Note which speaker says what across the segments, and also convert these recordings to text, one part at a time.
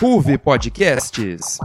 Speaker 1: Ruve Podcasts.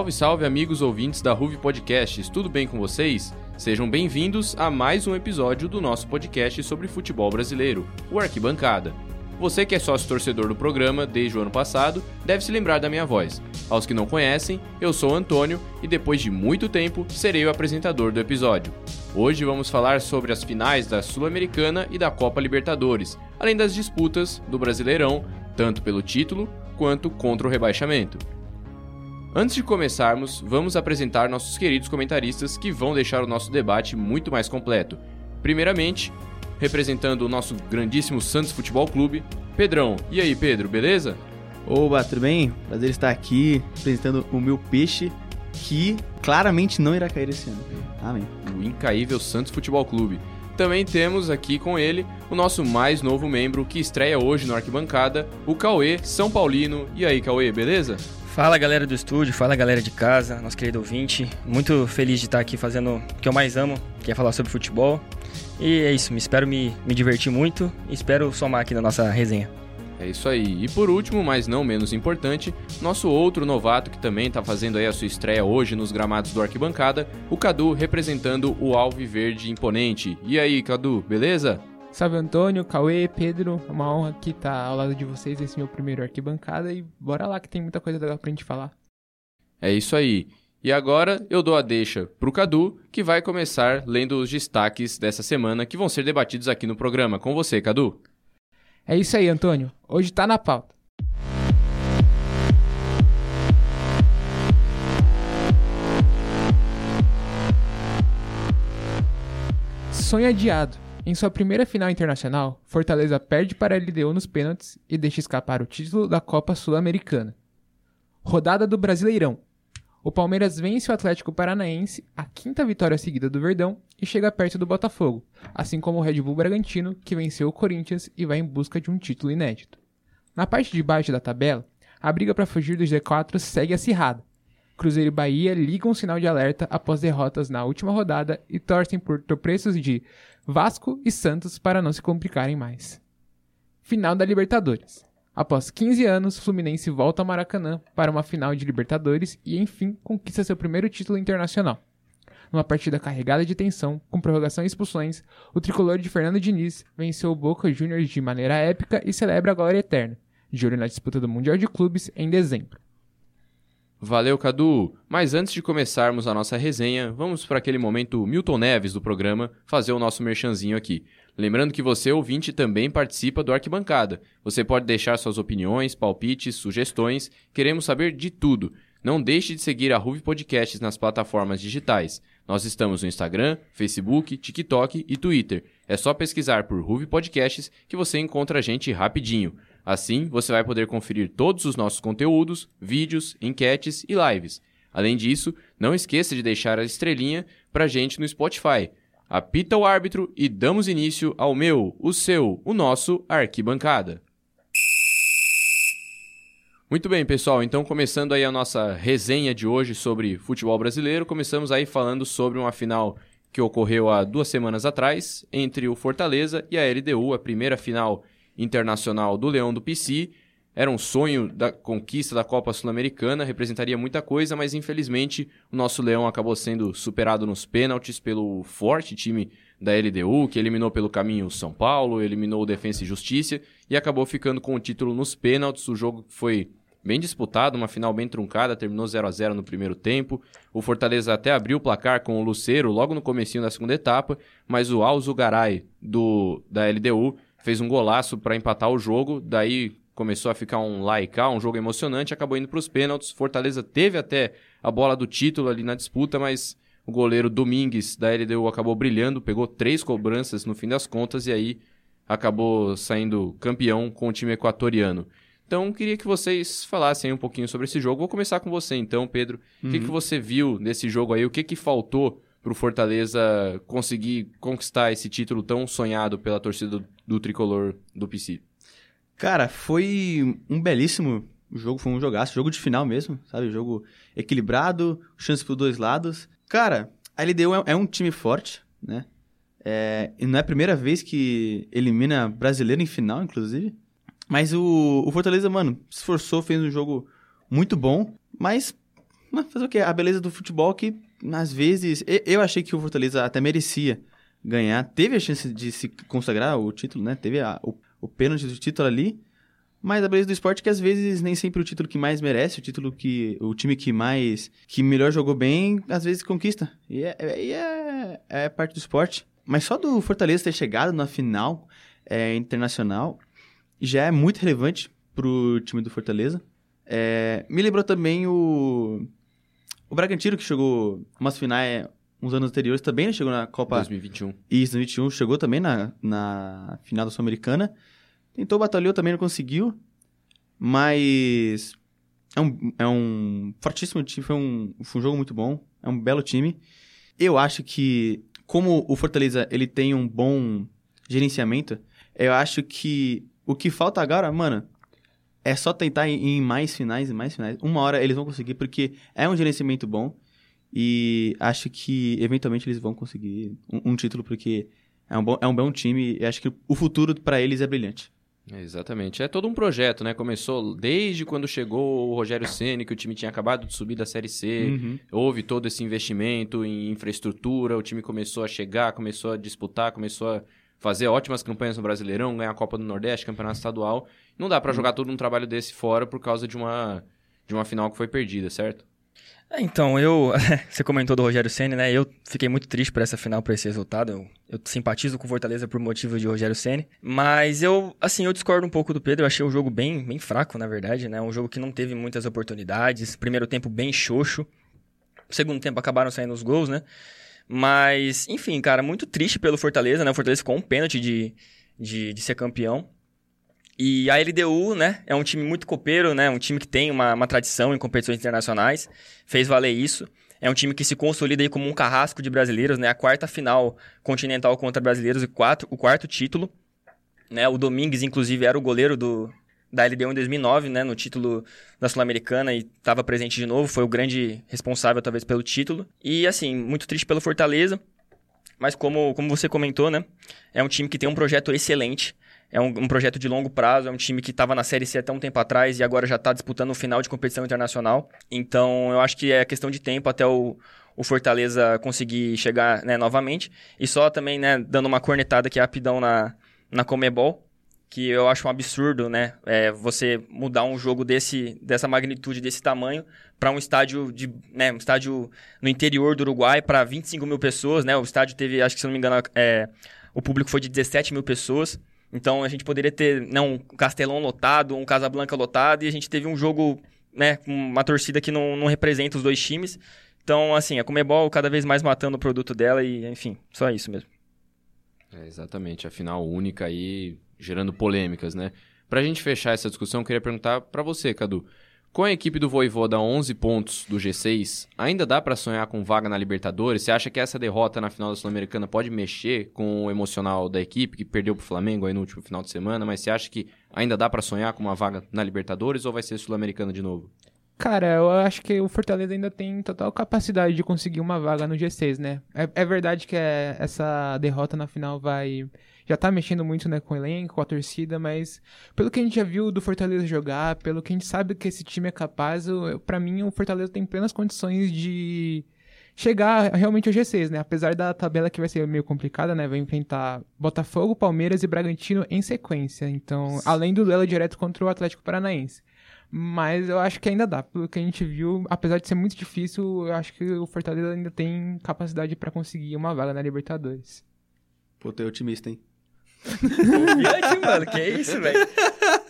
Speaker 2: Salve, salve, amigos ouvintes da Ruve Podcasts, tudo bem com vocês? Sejam bem-vindos a mais um episódio do nosso podcast sobre futebol brasileiro, o Arquibancada. Você que é sócio torcedor do programa desde o ano passado deve se lembrar da minha voz. Aos que não conhecem, eu sou Antônio e depois de muito tempo serei o apresentador do episódio. Hoje vamos falar sobre as finais da Sul-Americana e da Copa Libertadores, além das disputas do Brasileirão, tanto pelo título quanto contra o rebaixamento. Antes de começarmos, vamos apresentar nossos queridos comentaristas que vão deixar o nosso debate muito mais completo. Primeiramente, representando o nosso grandíssimo Santos Futebol Clube, Pedrão. E aí, Pedro, beleza?
Speaker 3: Oba, tudo bem? Prazer estar aqui apresentando o meu peixe que claramente não irá cair esse ano. Amém.
Speaker 2: O incaível Santos Futebol Clube. Também temos aqui com ele o nosso mais novo membro que estreia hoje no Arquibancada, o Cauê São Paulino. E aí, Cauê, beleza?
Speaker 4: Fala galera do estúdio, fala galera de casa, nosso querido ouvinte. Muito feliz de estar aqui fazendo o que eu mais amo, que é falar sobre futebol. E é isso, espero me, me divertir muito e espero somar aqui na nossa resenha.
Speaker 2: É isso aí. E por último, mas não menos importante, nosso outro novato que também está fazendo aí a sua estreia hoje nos gramados do Arquibancada, o Cadu representando o Alviverde Imponente. E aí, Cadu, beleza?
Speaker 5: Salve Antônio, Cauê, Pedro, é uma honra aqui estar ao lado de vocês nesse meu primeiro arquibancada e bora lá que tem muita coisa legal pra gente falar.
Speaker 2: É isso aí. E agora eu dou a deixa pro Cadu, que vai começar lendo os destaques dessa semana que vão ser debatidos aqui no programa. Com você, Cadu.
Speaker 5: É isso aí, Antônio. Hoje tá na pauta. Sonho adiado. Em sua primeira final internacional, Fortaleza perde para a LDU nos pênaltis e deixa escapar o título da Copa Sul-Americana. Rodada do Brasileirão. O Palmeiras vence o Atlético Paranaense, a quinta vitória seguida do Verdão, e chega perto do Botafogo, assim como o Red Bull Bragantino, que venceu o Corinthians e vai em busca de um título inédito. Na parte de baixo da tabela, a briga para fugir do G4 segue acirrada. Cruzeiro e Bahia ligam um sinal de alerta após derrotas na última rodada e torcem por tropeços de Vasco e Santos para não se complicarem mais. Final da Libertadores. Após 15 anos, Fluminense volta ao Maracanã para uma final de Libertadores e, enfim, conquista seu primeiro título internacional. Numa partida carregada de tensão, com prorrogação e expulsões, o tricolor de Fernando Diniz venceu o Boca Juniors de maneira épica e celebra a glória eterna, de olho na disputa do Mundial de Clubes em dezembro.
Speaker 2: Valeu, Cadu! Mas antes de começarmos a nossa resenha, vamos para aquele momento Milton Neves do programa fazer o nosso merchanzinho aqui. Lembrando que você, ouvinte, também participa do Arquibancada. Você pode deixar suas opiniões, palpites, sugestões, queremos saber de tudo. Não deixe de seguir a Ruve Podcasts nas plataformas digitais. Nós estamos no Instagram, Facebook, TikTok e Twitter. É só pesquisar por Ruve Podcasts que você encontra a gente rapidinho. Assim, você vai poder conferir todos os nossos conteúdos, vídeos, enquetes e lives. Além disso, não esqueça de deixar a estrelinha pra gente no Spotify. Apita o árbitro e damos início ao meu, o seu, o nosso Arquibancada. Muito bem, pessoal. Então, começando aí a nossa resenha de hoje sobre futebol brasileiro, começamos aí falando sobre uma final que ocorreu há duas semanas atrás entre o Fortaleza e a LDU, a primeira final internacional do Leão do PC. Era um sonho da conquista da Copa Sul-Americana, representaria muita coisa, mas infelizmente o nosso Leão acabou sendo superado nos pênaltis pelo forte time da LDU, que eliminou pelo caminho o São Paulo, eliminou o Defensa e Justiça e acabou ficando com o título nos pênaltis. O jogo foi bem disputado, uma final bem truncada, terminou 0 a 0 no primeiro tempo. O Fortaleza até abriu o placar com o Luceiro logo no comecinho da segunda etapa, mas o Alzo Garay do da LDU fez um golaço para empatar o jogo, daí começou a ficar um laica, um jogo emocionante, acabou indo para os pênaltis. Fortaleza teve até a bola do título ali na disputa, mas o goleiro Domingues da LDU acabou brilhando, pegou três cobranças no fim das contas e aí acabou saindo campeão com o time equatoriano. Então, queria que vocês falassem um pouquinho sobre esse jogo. Vou começar com você então, Pedro. O que, que você viu nesse jogo aí? O que, que faltou para o Fortaleza conseguir conquistar esse título tão sonhado pela torcida do, do tricolor do PC?
Speaker 3: Cara, foi um belíssimo jogo, foi um jogaço, jogo de final mesmo, sabe? Jogo equilibrado, chance por dois lados. Cara, a LDU é, é um time forte, né? É, e não é a primeira vez que elimina brasileiro em final, inclusive. Mas o, o Fortaleza, mano, se esforçou, fez um jogo muito bom, mas, mas fazer o quê? A beleza do futebol que, às vezes, eu, achei que o Fortaleza até merecia ganhar. Teve a chance de se consagrar o título, né? Teve a, o, o pênalti do título ali. Mas a beleza do esporte é que às vezes nem sempre o título que mais merece, o título que. o time que mais. que melhor jogou bem, às vezes conquista. E é, é, é, é parte do esporte. Mas só do Fortaleza ter chegado na final é, internacional já é muito relevante pro time do Fortaleza. É, me lembrou também o. O Bragantino, que chegou umas finais uns anos anteriores, também chegou na Copa.
Speaker 2: 2021.
Speaker 3: Isso, 2021, chegou também na, na final da Sul-Americana. Tentou, batalhou, também não conseguiu. Mas. É um, é um fortíssimo time, foi um, foi um jogo muito bom. É um belo time. Eu acho que, como o Fortaleza ele tem um bom gerenciamento, eu acho que o que falta agora, mano, é só tentar ir em mais finais e mais finais. Uma hora eles vão conseguir, porque é um gerenciamento bom. E acho que eventualmente eles vão conseguir um, um título, porque é um, bom, é um bom time. E acho que o futuro para eles é brilhante.
Speaker 2: Exatamente. É todo um projeto, né? Começou desde quando chegou o Rogério Ceni, que o time tinha acabado de subir da Série C.
Speaker 3: Uhum.
Speaker 2: Houve todo esse investimento em infraestrutura, o time começou a chegar, começou a disputar, começou a fazer ótimas campanhas no Brasileirão, ganhar a Copa do Nordeste, Campeonato Estadual. Não dá para jogar todo um trabalho desse fora por causa de uma de uma final que foi perdida, certo?
Speaker 4: É, Então, eu. Você comentou do Rogério Senna, né? Eu fiquei muito triste por essa final, por esse resultado. Eu, eu simpatizo com o Fortaleza por motivo de Rogério Senna. Mas eu, assim, eu discordo um pouco do Pedro. Eu achei o jogo bem, bem fraco, na verdade, né? Um jogo que não teve muitas oportunidades. Primeiro tempo bem xoxo. Segundo tempo acabaram saindo os gols, né? Mas, enfim, cara, muito triste pelo Fortaleza, né? O Fortaleza ficou um pênalti de, de, de ser campeão. E a LDU, né, é um time muito copeiro, né, um time que tem uma, uma tradição em competições internacionais, fez valer isso. É um time que se consolida aí como um carrasco de brasileiros, né, a quarta final continental contra brasileiros e quatro, o quarto título. Né, o Domingues, inclusive, era o goleiro do, da LDU em 2009, né, no título da Sul-Americana e estava presente de novo, foi o grande responsável, talvez, pelo título. E, assim, muito triste pelo Fortaleza, mas como, como você comentou, né, é um time que tem um projeto excelente, é um, um, projeto de longo prazo, é um time que estava na Série C até um tempo atrás e agora já está disputando o final de competição internacional. Então, eu acho que é questão de tempo até o, o Fortaleza conseguir chegar né, novamente. E só também, né, dando uma cornetada aqui rapidão na, na Comebol, que eu acho um absurdo, né, é, você mudar um jogo desse, dessa magnitude, desse tamanho, para um estádio de, né, um estádio no interior do Uruguai para 25 mil pessoas, né, o estádio teve, acho que se não me engano, é, o público foi de 17 mil pessoas. Então a gente poderia ter né, um Castelão lotado, um Casablanca lotado, e a gente teve um jogo né, com uma torcida que não, não representa os dois times. Então, assim, a Comebol cada vez mais matando o produto dela e, enfim, só isso mesmo.
Speaker 2: É, exatamente, a final única aí gerando polêmicas, né? Pra gente fechar essa discussão, eu queria perguntar para você, Cadu. Com a equipe do Voivoda a 11 pontos do G6, ainda dá para sonhar com vaga na Libertadores? Você acha que essa derrota na final da Sul-Americana pode mexer com o emocional da equipe, que perdeu pro Flamengo aí no último final de semana, mas você acha que ainda dá para sonhar com uma vaga na Libertadores ou vai ser Sul-Americana de novo?
Speaker 5: Cara, eu acho que o Fortaleza ainda tem total capacidade de conseguir uma vaga no G6, né? É, é verdade que é, essa derrota na final vai já tá mexendo muito né, com o elenco, com a torcida, mas pelo que a gente já viu do Fortaleza jogar, pelo que a gente sabe que esse time é capaz, para mim o Fortaleza tem plenas condições de chegar realmente ao G6, né? Apesar da tabela que vai ser meio complicada, né? Vai enfrentar Botafogo, Palmeiras e Bragantino em sequência. Então, além do duelo direto contra o Atlético Paranaense. Mas eu acho que ainda dá. Pelo que a gente viu, apesar de ser muito difícil, eu acho que o Fortaleza ainda tem capacidade para conseguir uma vaga na Libertadores.
Speaker 3: Pô, tu é otimista, hein?
Speaker 4: Confiante, mano. Que isso, velho?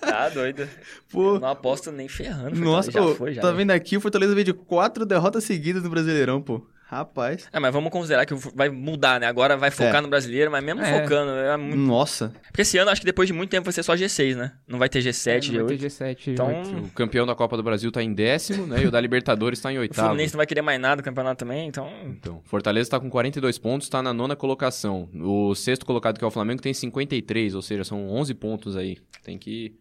Speaker 4: Tá doido.
Speaker 3: Pô,
Speaker 4: Não aposto nem ferrando.
Speaker 3: Nossa,
Speaker 4: já
Speaker 3: pô,
Speaker 4: foi, já.
Speaker 3: tá
Speaker 4: né?
Speaker 3: vendo aqui? O Fortaleza veio de quatro derrotas seguidas no Brasileirão, pô. Rapaz.
Speaker 4: É, mas vamos considerar que vai mudar, né? Agora vai focar
Speaker 3: É.
Speaker 4: no brasileiro, mas mesmo
Speaker 5: É.
Speaker 4: focando, é muito...
Speaker 3: Nossa.
Speaker 4: Porque esse ano, acho que depois de muito tempo vai ser só G6, né? Não vai ter G7,
Speaker 5: Não vai
Speaker 4: G8.
Speaker 5: ter G7.
Speaker 4: Então,
Speaker 2: O campeão da Copa do Brasil tá em décimo, né? E o da Libertadores tá em
Speaker 4: o
Speaker 2: oitavo.
Speaker 4: Fluminense não vai querer mais nada do campeonato também, então...
Speaker 2: Então, Fortaleza tá com 42 pontos, tá na nona colocação. O sexto colocado, que é o Flamengo, tem 53, ou seja, são 11 pontos aí. Tem que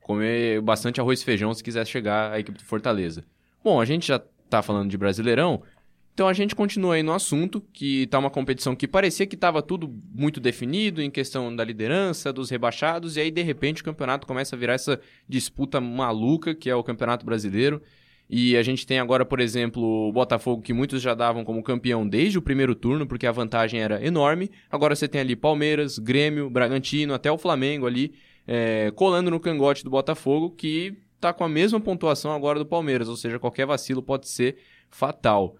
Speaker 2: comer bastante arroz e feijão se quiser chegar à equipe do Fortaleza. Bom, a gente já tá falando de Brasileirão, então a gente continua aí no assunto, que tá uma competição que parecia que tava tudo muito definido em questão da liderança, dos rebaixados, e aí de repente o campeonato começa a virar essa disputa maluca, que é o Campeonato Brasileiro. E a gente tem agora, por exemplo, o Botafogo, que muitos já davam como campeão desde o primeiro turno, porque a vantagem era enorme. Agora você tem ali Palmeiras, Grêmio, Bragantino, até o Flamengo ali, é, colando no cangote do Botafogo, que tá com a mesma pontuação agora do Palmeiras, ou seja, qualquer vacilo pode ser fatal.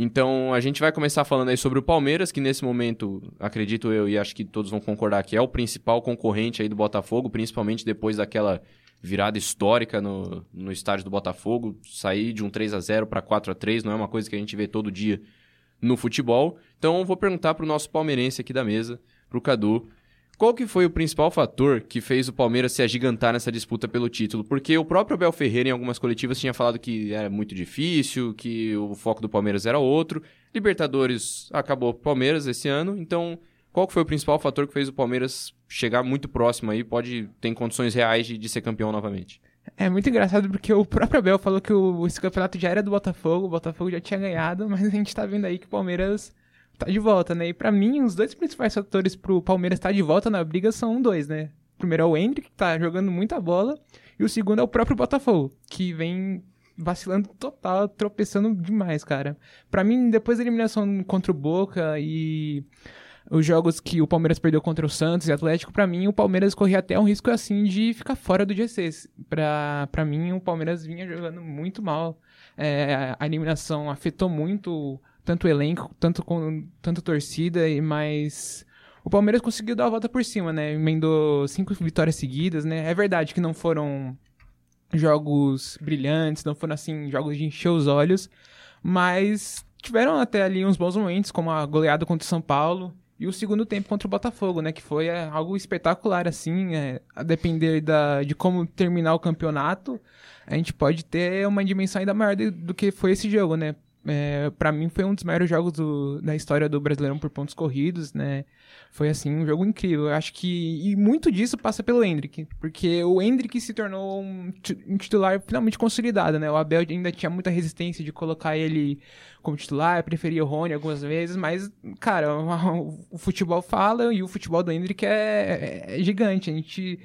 Speaker 2: Então a gente vai começar falando aí sobre o Palmeiras, que nesse momento, acredito eu e acho que todos vão concordar que é o principal concorrente aí do Botafogo, principalmente depois daquela virada histórica no, no estádio do Botafogo, sair de um 3 a 0 para 4 a 3 não é uma coisa que a gente vê todo dia no futebol. Então vou perguntar pro nosso palmeirense aqui da mesa, pro Cadu, qual que foi o principal fator que fez o Palmeiras se agigantar nessa disputa pelo título? Porque o próprio Abel Ferreira, em algumas coletivas, tinha falado que era muito difícil, que o foco do Palmeiras era outro. Libertadores acabou pro Palmeiras esse ano, então qual que foi o principal fator que fez o Palmeiras chegar muito próximo aí? Pode ter condições reais de, de ser campeão novamente.
Speaker 5: É muito engraçado porque o próprio Abel falou que o, esse campeonato já era do Botafogo, o Botafogo já tinha ganhado, mas a gente tá vendo aí que o Palmeiras tá de volta, né? E pra mim, os dois principais fatores pro Palmeiras estar de volta na briga são dois, né? O primeiro é o Hendrick, que tá jogando muita bola, e o segundo é o próprio Botafogo, que vem vacilando total, tropeçando demais, cara. Pra mim, depois da eliminação contra o Boca e os jogos que o Palmeiras perdeu contra o Santos e Atlético, pra mim o Palmeiras corria até um risco assim de ficar fora do G6. Pra, pra mim o Palmeiras vinha jogando muito mal. É, a eliminação afetou muito tanto elenco, tanto tanto torcida, e mas o Palmeiras conseguiu dar a volta por cima, né? Emendou cinco vitórias seguidas, né? É verdade que não foram jogos brilhantes, não foram assim jogos de encher os olhos, mas tiveram até ali uns bons momentos, como a goleada contra o São Paulo e o segundo tempo contra o Botafogo, né? Que foi é, algo espetacular, assim, é, a depender da, de como terminar o campeonato, a gente pode ter uma dimensão ainda maior do que foi esse jogo, né? É, para mim foi um dos maiores jogos do, da história do Brasileirão por pontos corridos, né? Foi assim um jogo incrível. Eu acho que e muito disso passa pelo Hendrick, porque o Hendrick se tornou um, ti- titular finalmente consolidado, né? O Abel ainda tinha muita resistência de colocar ele como titular, preferia o Rony algumas vezes, mas cara, o, futebol fala e o futebol do Hendrick é, é gigante. A gente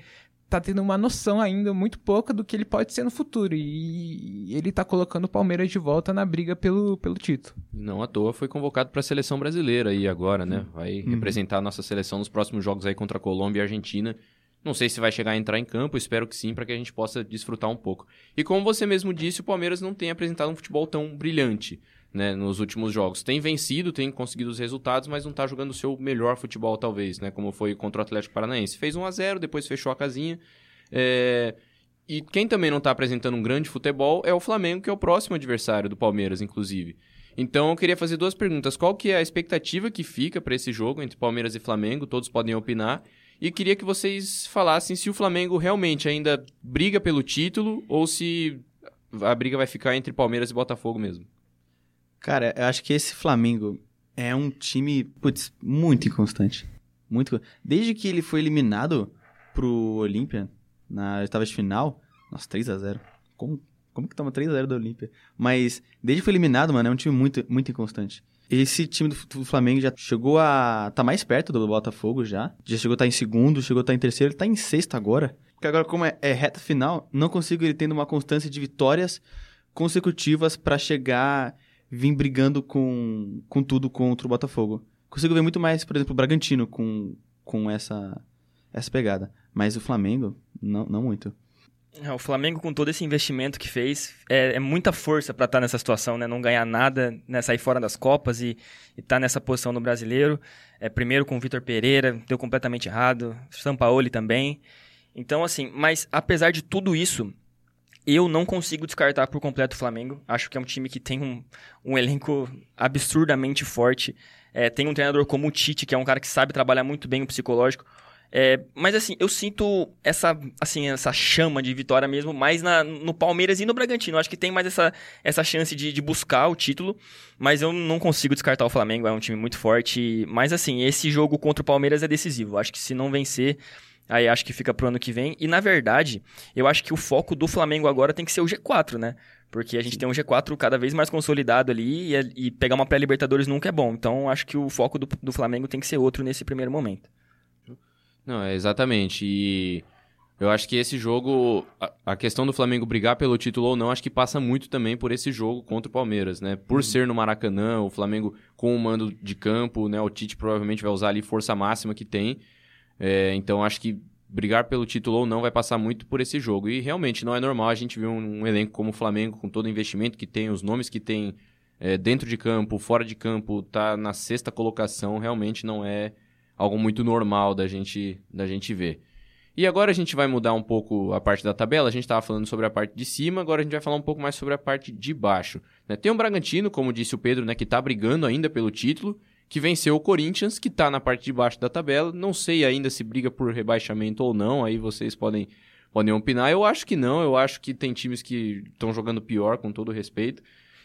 Speaker 5: tá tendo uma noção ainda muito pouca do que ele pode ser no futuro. E ele tá colocando o Palmeiras de volta na briga pelo, pelo título.
Speaker 2: Não à toa foi convocado para a seleção brasileira aí agora, né? Vai representar a nossa seleção nos próximos jogos aí contra a Colômbia e a Argentina. Não sei se vai chegar a entrar em campo, espero que sim, para que a gente possa desfrutar um pouco. E como você mesmo disse, o Palmeiras não tem apresentado um futebol tão brilhante, né, nos últimos jogos. Tem vencido, tem conseguido os resultados, mas não tá jogando o seu melhor futebol talvez, né, como foi contra o Atlético Paranaense. Fez 1 a 0, depois fechou a casinha. É, E quem também não está apresentando um grande futebol é o Flamengo, que é o próximo adversário do Palmeiras, inclusive. Então eu queria fazer duas perguntas. Qual que é a expectativa que fica para esse jogo entre Palmeiras e Flamengo? Todos podem opinar. E queria que vocês falassem se o Flamengo realmente ainda briga pelo título ou se a briga vai ficar entre Palmeiras e Botafogo mesmo.
Speaker 3: Cara, eu acho que esse Flamengo é um time, putz, muito inconstante. Muito. Desde que ele foi eliminado pro Olímpia na oitava de final, nossa, 3 a 0 Como, como que toma 3 a 0 do Olímpia? Mas desde que foi eliminado, mano, é um time muito, muito inconstante. Esse time do, Flamengo já chegou a tá mais perto do Botafogo já. Já chegou a estar em segundo, chegou a estar em terceiro, ele tá em sexto agora. Porque agora, como é, é reta final, não consigo ele tendo uma constância de vitórias consecutivas pra chegar, vir brigando com, com tudo contra o Botafogo. Consigo ver muito mais, por exemplo, o Bragantino com, com essa, essa pegada. Mas o Flamengo, não, não muito.
Speaker 4: É, O Flamengo, com todo esse investimento que fez, é, é muita força pra estar nessa situação, né? Não ganhar nada, né? sair fora das Copas e estar nessa posição no brasileiro. É, primeiro com o Vitor Pereira, deu completamente errado. Sampaoli também. Então, assim, mas apesar de tudo isso, eu não consigo descartar por completo o Flamengo. Acho que é um time que tem um, um elenco absurdamente forte. É, tem um treinador como o Tite, que é um cara que sabe trabalhar muito bem o psicológico. É, mas assim, eu sinto essa, assim, essa chama de vitória mesmo mais na, no Palmeiras e no Bragantino. Acho que tem mais essa, essa chance de, de buscar o título, mas eu não consigo descartar o Flamengo, é um time muito forte. Mas assim, esse jogo contra o Palmeiras é decisivo. Acho que se não vencer, aí acho que fica pro ano que vem. E na verdade, eu acho que o foco do Flamengo agora tem que ser o G4, né? Porque a gente Sim. tem um G4 cada vez mais consolidado ali e, e pegar uma pré-Libertadores nunca é bom. Então acho que o foco do, do Flamengo tem que ser outro nesse primeiro momento.
Speaker 2: Não, é exatamente. E eu acho que esse jogo, a, questão do Flamengo brigar pelo título ou não, acho que passa muito também por esse jogo contra o Palmeiras, né? Por uhum. ser no Maracanã, o Flamengo com o mando de campo, né? O Tite provavelmente vai usar ali força máxima que tem. É, então acho que brigar pelo título ou não vai passar muito por esse jogo. E realmente não é normal a gente ver um, um elenco como o Flamengo, com todo o investimento que tem, os nomes que tem é, dentro de campo, fora de campo, tá na sexta colocação, realmente não é algo muito normal da gente, da gente ver. E agora a gente vai mudar um pouco a parte da tabela. A gente estava falando sobre a parte de cima, agora a gente vai falar um pouco mais sobre a parte de baixo. Né? Tem o Bragantino, como disse o Pedro, né, que está brigando ainda pelo título, que venceu o Corinthians, que está na parte de baixo da tabela. Não sei ainda se briga por rebaixamento ou não, aí vocês podem, podem opinar. Eu acho que não, eu acho que tem times que estão jogando pior, com todo respeito.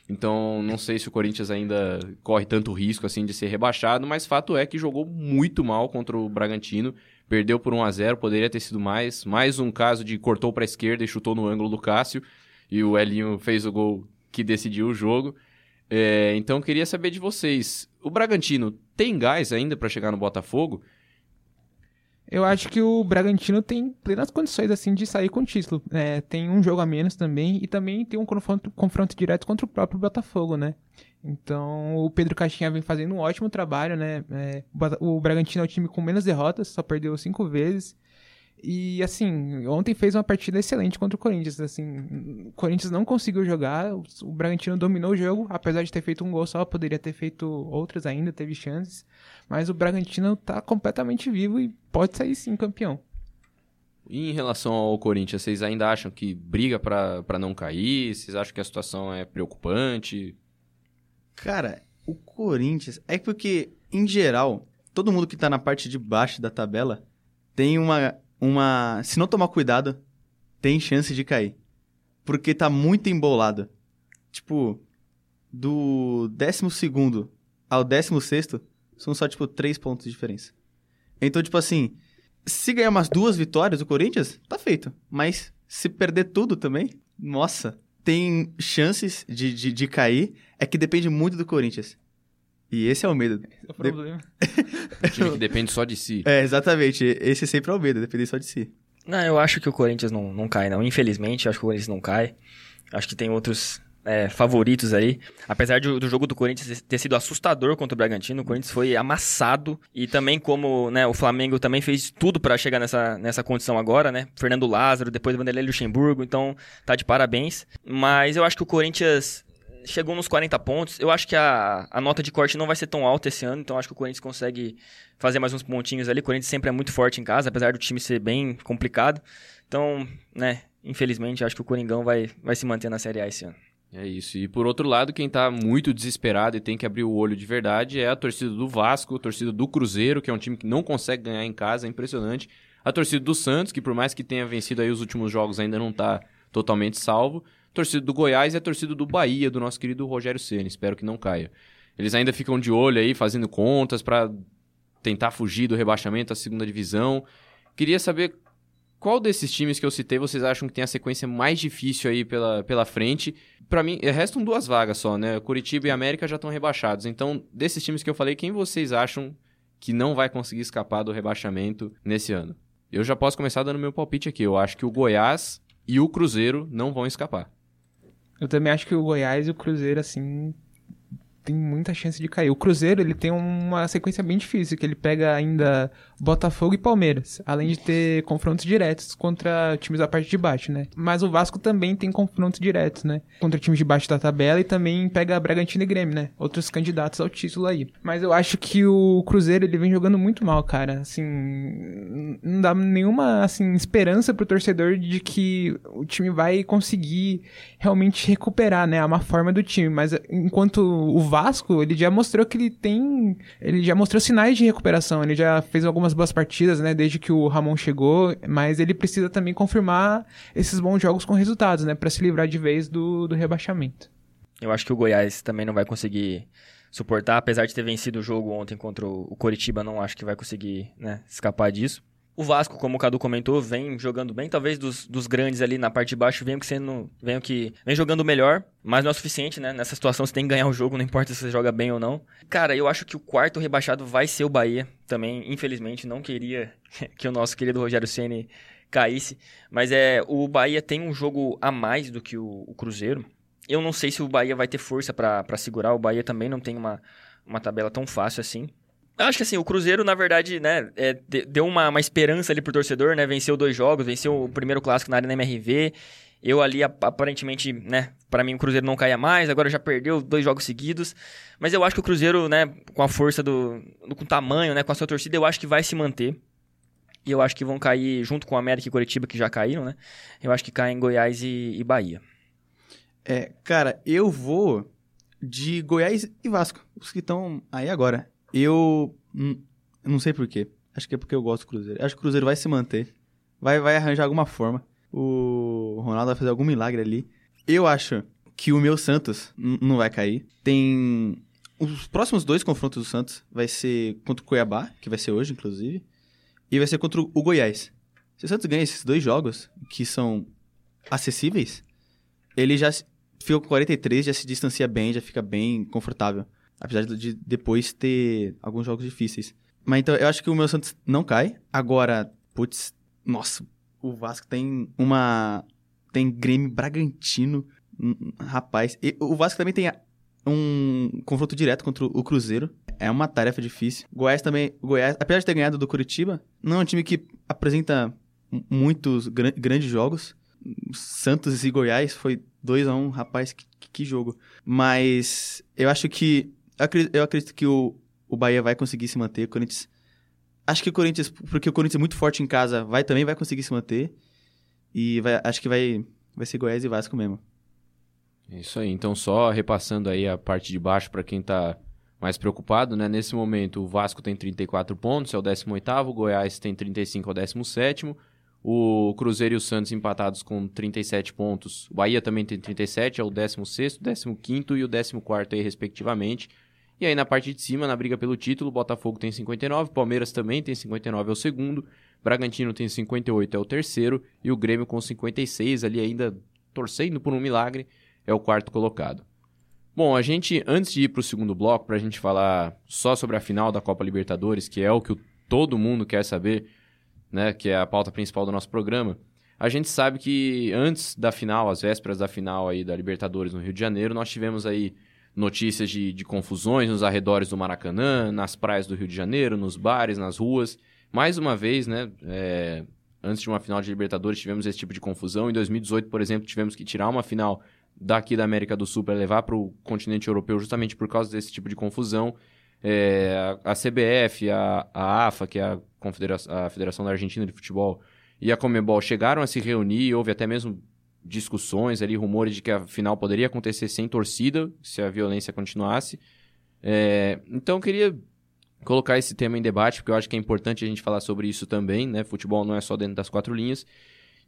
Speaker 2: Então, não sei se o Corinthians ainda corre tanto risco assim de ser rebaixado, mas fato é que jogou muito mal contra o Bragantino, perdeu por 1 a 0, poderia ter sido mais. Mais um caso de cortou para a esquerda e chutou no ângulo do Cássio, e o Elinho fez o gol que decidiu o jogo. É, então, queria saber de vocês, o Bragantino tem gás ainda para chegar no Botafogo?
Speaker 5: Eu acho que o Bragantino tem plenas condições assim de sair com o título. É, tem um jogo a menos também e também tem um confronto, confronto direto contra o próprio Botafogo, né? Então o Pedro Caixinha vem fazendo um ótimo trabalho, né? É, o Bragantino é o time com menos derrotas, só perdeu cinco vezes. E assim, ontem fez uma partida excelente contra o Corinthians. Assim, o Corinthians não conseguiu jogar, o Bragantino dominou o jogo, apesar de ter feito um gol só, poderia ter feito outros ainda, teve chances. Mas o Bragantino tá completamente vivo e pode sair sim campeão.
Speaker 2: E em relação ao Corinthians, vocês ainda acham que briga para não cair? Vocês acham que a situação é preocupante?
Speaker 3: Cara, o Corinthians. É porque, em geral, todo mundo que tá na parte de baixo da tabela tem uma uma. Se não tomar cuidado, tem chance de cair. Porque tá muito embolado. Tipo, do 12 ao 16 são só, tipo, 3 pontos de diferença. Então, tipo assim, se ganhar umas duas vitórias o Corinthians, tá feito. Mas se perder tudo também, nossa, tem chances de, de, de cair. É que depende muito do Corinthians. E esse é o medo.
Speaker 5: Esse é o problema.
Speaker 2: De... time que depende só de si.
Speaker 3: É, exatamente. Esse sempre é o medo, depender só de si.
Speaker 4: Não, eu acho que o Corinthians não, não cai, não. Infelizmente, acho que o Corinthians não cai. Acho que tem outros é, favoritos aí. Apesar do, do, jogo do Corinthians ter sido assustador contra o Bragantino, o Corinthians foi amassado. E também como né, o Flamengo também fez tudo para chegar nessa, nessa condição agora, né? Fernando Lázaro, depois Vanderlei Luxemburgo, então tá de parabéns. Mas eu acho que o Corinthians chegou nos 40 pontos. Eu acho que a, a nota de corte não vai ser tão alta esse ano, então acho que o Corinthians consegue fazer mais uns pontinhos ali. O Corinthians sempre é muito forte em casa, apesar do time ser bem complicado. Então, né, infelizmente, acho que o Coringão vai, vai se manter na Série A esse ano.
Speaker 2: É isso. E por outro lado, quem tá muito desesperado e tem que abrir o olho de verdade é a torcida do Vasco, a torcida do Cruzeiro, que é um time que não consegue ganhar em casa, é impressionante. A torcida do Santos, que por mais que tenha vencido aí os últimos jogos, ainda não tá totalmente salvo torcida do Goiás e a torcida do Bahia, do nosso querido Rogério Ceni. Espero que não caia. Eles ainda ficam de olho aí, fazendo contas para tentar fugir do rebaixamento à segunda divisão. Queria saber qual desses times que eu citei vocês acham que tem a sequência mais difícil aí pela, pela frente? Para mim, restam duas vagas só, né? Curitiba e América já estão rebaixados. Então, desses times que eu falei, quem vocês acham que não vai conseguir escapar do rebaixamento nesse ano? Eu já posso começar dando meu palpite aqui. Eu acho que o Goiás e o Cruzeiro não vão escapar.
Speaker 5: Eu também acho que o Goiás e o Cruzeiro, assim, tem muita chance de cair. O Cruzeiro, ele tem uma sequência bem difícil, que ele pega ainda Botafogo e Palmeiras, além de ter confrontos diretos contra times da parte de baixo, né? Mas o Vasco também tem confrontos diretos, né? Contra times de baixo da tabela e também pega Bragantino e Grêmio, né? Outros candidatos ao título aí. Mas eu acho que o Cruzeiro, ele vem jogando muito mal, cara. Assim, não dá nenhuma, assim, esperança pro torcedor de que o time vai conseguir realmente recuperar, né? A má forma do time. Mas enquanto o Vasco, ele já mostrou que ele tem... Ele já mostrou sinais de recuperação. Ele já fez algumas boas partidas, né? Desde que o Ramon chegou. Mas ele precisa também confirmar esses bons jogos com resultados, né? Pra se livrar de vez do, do rebaixamento.
Speaker 4: Eu acho que o Goiás também não vai conseguir suportar, apesar de ter vencido o jogo ontem contra o Coritiba, não acho que vai conseguir né, escapar disso. O Vasco, como o Cadu comentou, vem jogando bem, talvez dos, dos grandes ali na parte de baixo, vem que sendo, vem que vem jogando melhor, mas não é o suficiente, né? Nessa situação você tem que ganhar o jogo, não importa se você joga bem ou não. Cara, eu acho que o quarto rebaixado vai ser o Bahia, também, infelizmente, não queria que o nosso querido Rogério Ceni caísse, mas é o Bahia tem um jogo a mais do que o, o Cruzeiro. Eu não sei se o Bahia vai ter força para segurar, o Bahia também não tem uma, uma tabela tão fácil assim. Acho que assim, o Cruzeiro, na verdade, né, é, deu uma, uma esperança ali pro torcedor, né? Venceu dois jogos, venceu o primeiro clássico na Arena MRV. Eu ali, aparentemente, né, para mim o Cruzeiro não caia mais, agora já perdeu dois jogos seguidos. Mas eu acho que o Cruzeiro, né, com a força do. com o tamanho, né, com a sua torcida, eu acho que vai se manter. E eu acho que vão cair junto com o América e Curitiba, que já caíram, né? Eu acho que caem Goiás e, e Bahia.
Speaker 3: É, cara, eu vou de Goiás e Vasco, os que estão aí agora. Eu, não sei porquê. Acho que é porque eu gosto do Cruzeiro. Acho que o Cruzeiro vai se manter. Vai, vai arranjar alguma forma. O Ronaldo vai fazer algum milagre ali. Eu acho que o meu Santos não vai cair. Tem. Os próximos dois confrontos do Santos vai ser contra o Cuiabá, que vai ser hoje, inclusive. E vai ser contra o Goiás. Se o Santos ganha esses dois jogos, que são acessíveis, ele já fica com 43, já se distancia bem, já fica bem confortável. Apesar de depois ter alguns jogos difíceis. Mas então, eu acho que o meu Santos não cai. Agora, putz, nossa, o Vasco tem uma. Tem Grêmio Bragantino. Rapaz. E o Vasco também tem um confronto direto contra o Cruzeiro. É uma tarefa difícil. Goiás também. Goiás, apesar de ter ganhado do Curitiba, não é um time que apresenta muitos gran grandes jogos. Santos e Goiás foi 2 a 1 um, rapaz, que, que jogo. Mas eu acho que eu acredito que o, o Bahia vai conseguir se manter. O Corinthians. Acho que o Corinthians, porque o Corinthians é muito forte em casa, vai também vai conseguir se manter. E vai, acho que vai, vai ser Goiás e Vasco mesmo.
Speaker 2: É isso aí. Então, só repassando aí a parte de baixo para quem tá mais preocupado, né? Nesse momento, o Vasco tem 34 pontos, é o 18º, o Goiás tem 35, é o 17º. O Cruzeiro e o Santos empatados com 37 pontos. O Bahia também tem 37, é o 16º, 15º e o 14º aí, respectivamente. E aí na parte de cima, na briga pelo título, Botafogo tem 59, Palmeiras também tem 59, é o segundo, Bragantino tem 58, é o terceiro, e o Grêmio com 56, ali ainda torcendo por um milagre, é o quarto colocado. Bom, a gente, antes de ir para o segundo bloco, para a gente falar só sobre a final da Copa Libertadores, que é o que todo mundo quer saber, né, que é a pauta principal do nosso programa, a gente sabe que antes da final, às vésperas da final aí da Libertadores no Rio de Janeiro, nós tivemos aí notícias de, de confusões nos arredores do Maracanã, nas praias do Rio de Janeiro, nos bares, nas ruas. Mais uma vez, né, é, antes de uma final de Libertadores tivemos esse tipo de confusão. Em 2018, por exemplo, tivemos que tirar uma final daqui da América do Sul para levar para o continente europeu justamente por causa desse tipo de confusão. É, a, CBF, a, a AFA, que é a, Confederação, a Federação da Argentina de Futebol, e a Comebol chegaram a se reunir, houve até mesmo discussões ali, rumores de que a final poderia acontecer sem torcida, se a violência continuasse. É, então eu queria colocar esse tema em debate, porque eu acho que é importante a gente falar sobre isso também, né? Futebol não é só dentro das quatro linhas.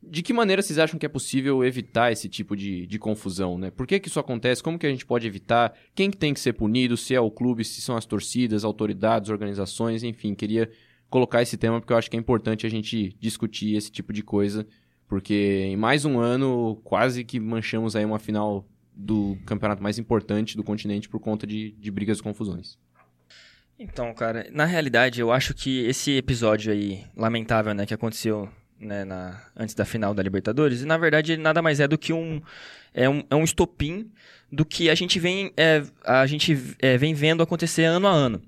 Speaker 2: De que maneira vocês acham que é possível evitar esse tipo de, de confusão, né? Por que, que isso acontece? Como que a gente pode evitar? Quem que tem que ser punido? Se é o clube, se são as torcidas, autoridades, organizações, enfim, queria colocar esse tema porque eu acho que é importante a gente discutir esse tipo de coisa porque em mais um ano quase que manchamos aí uma final do campeonato mais importante do continente por conta de, de brigas e confusões.
Speaker 4: Então, cara, na realidade eu acho que esse episódio aí, lamentável, né, que aconteceu né, na, antes da final da Libertadores, e na verdade ele nada mais é do que um, é um, é um estopim do que a gente vem, é, a gente, é, vem vendo acontecer ano a ano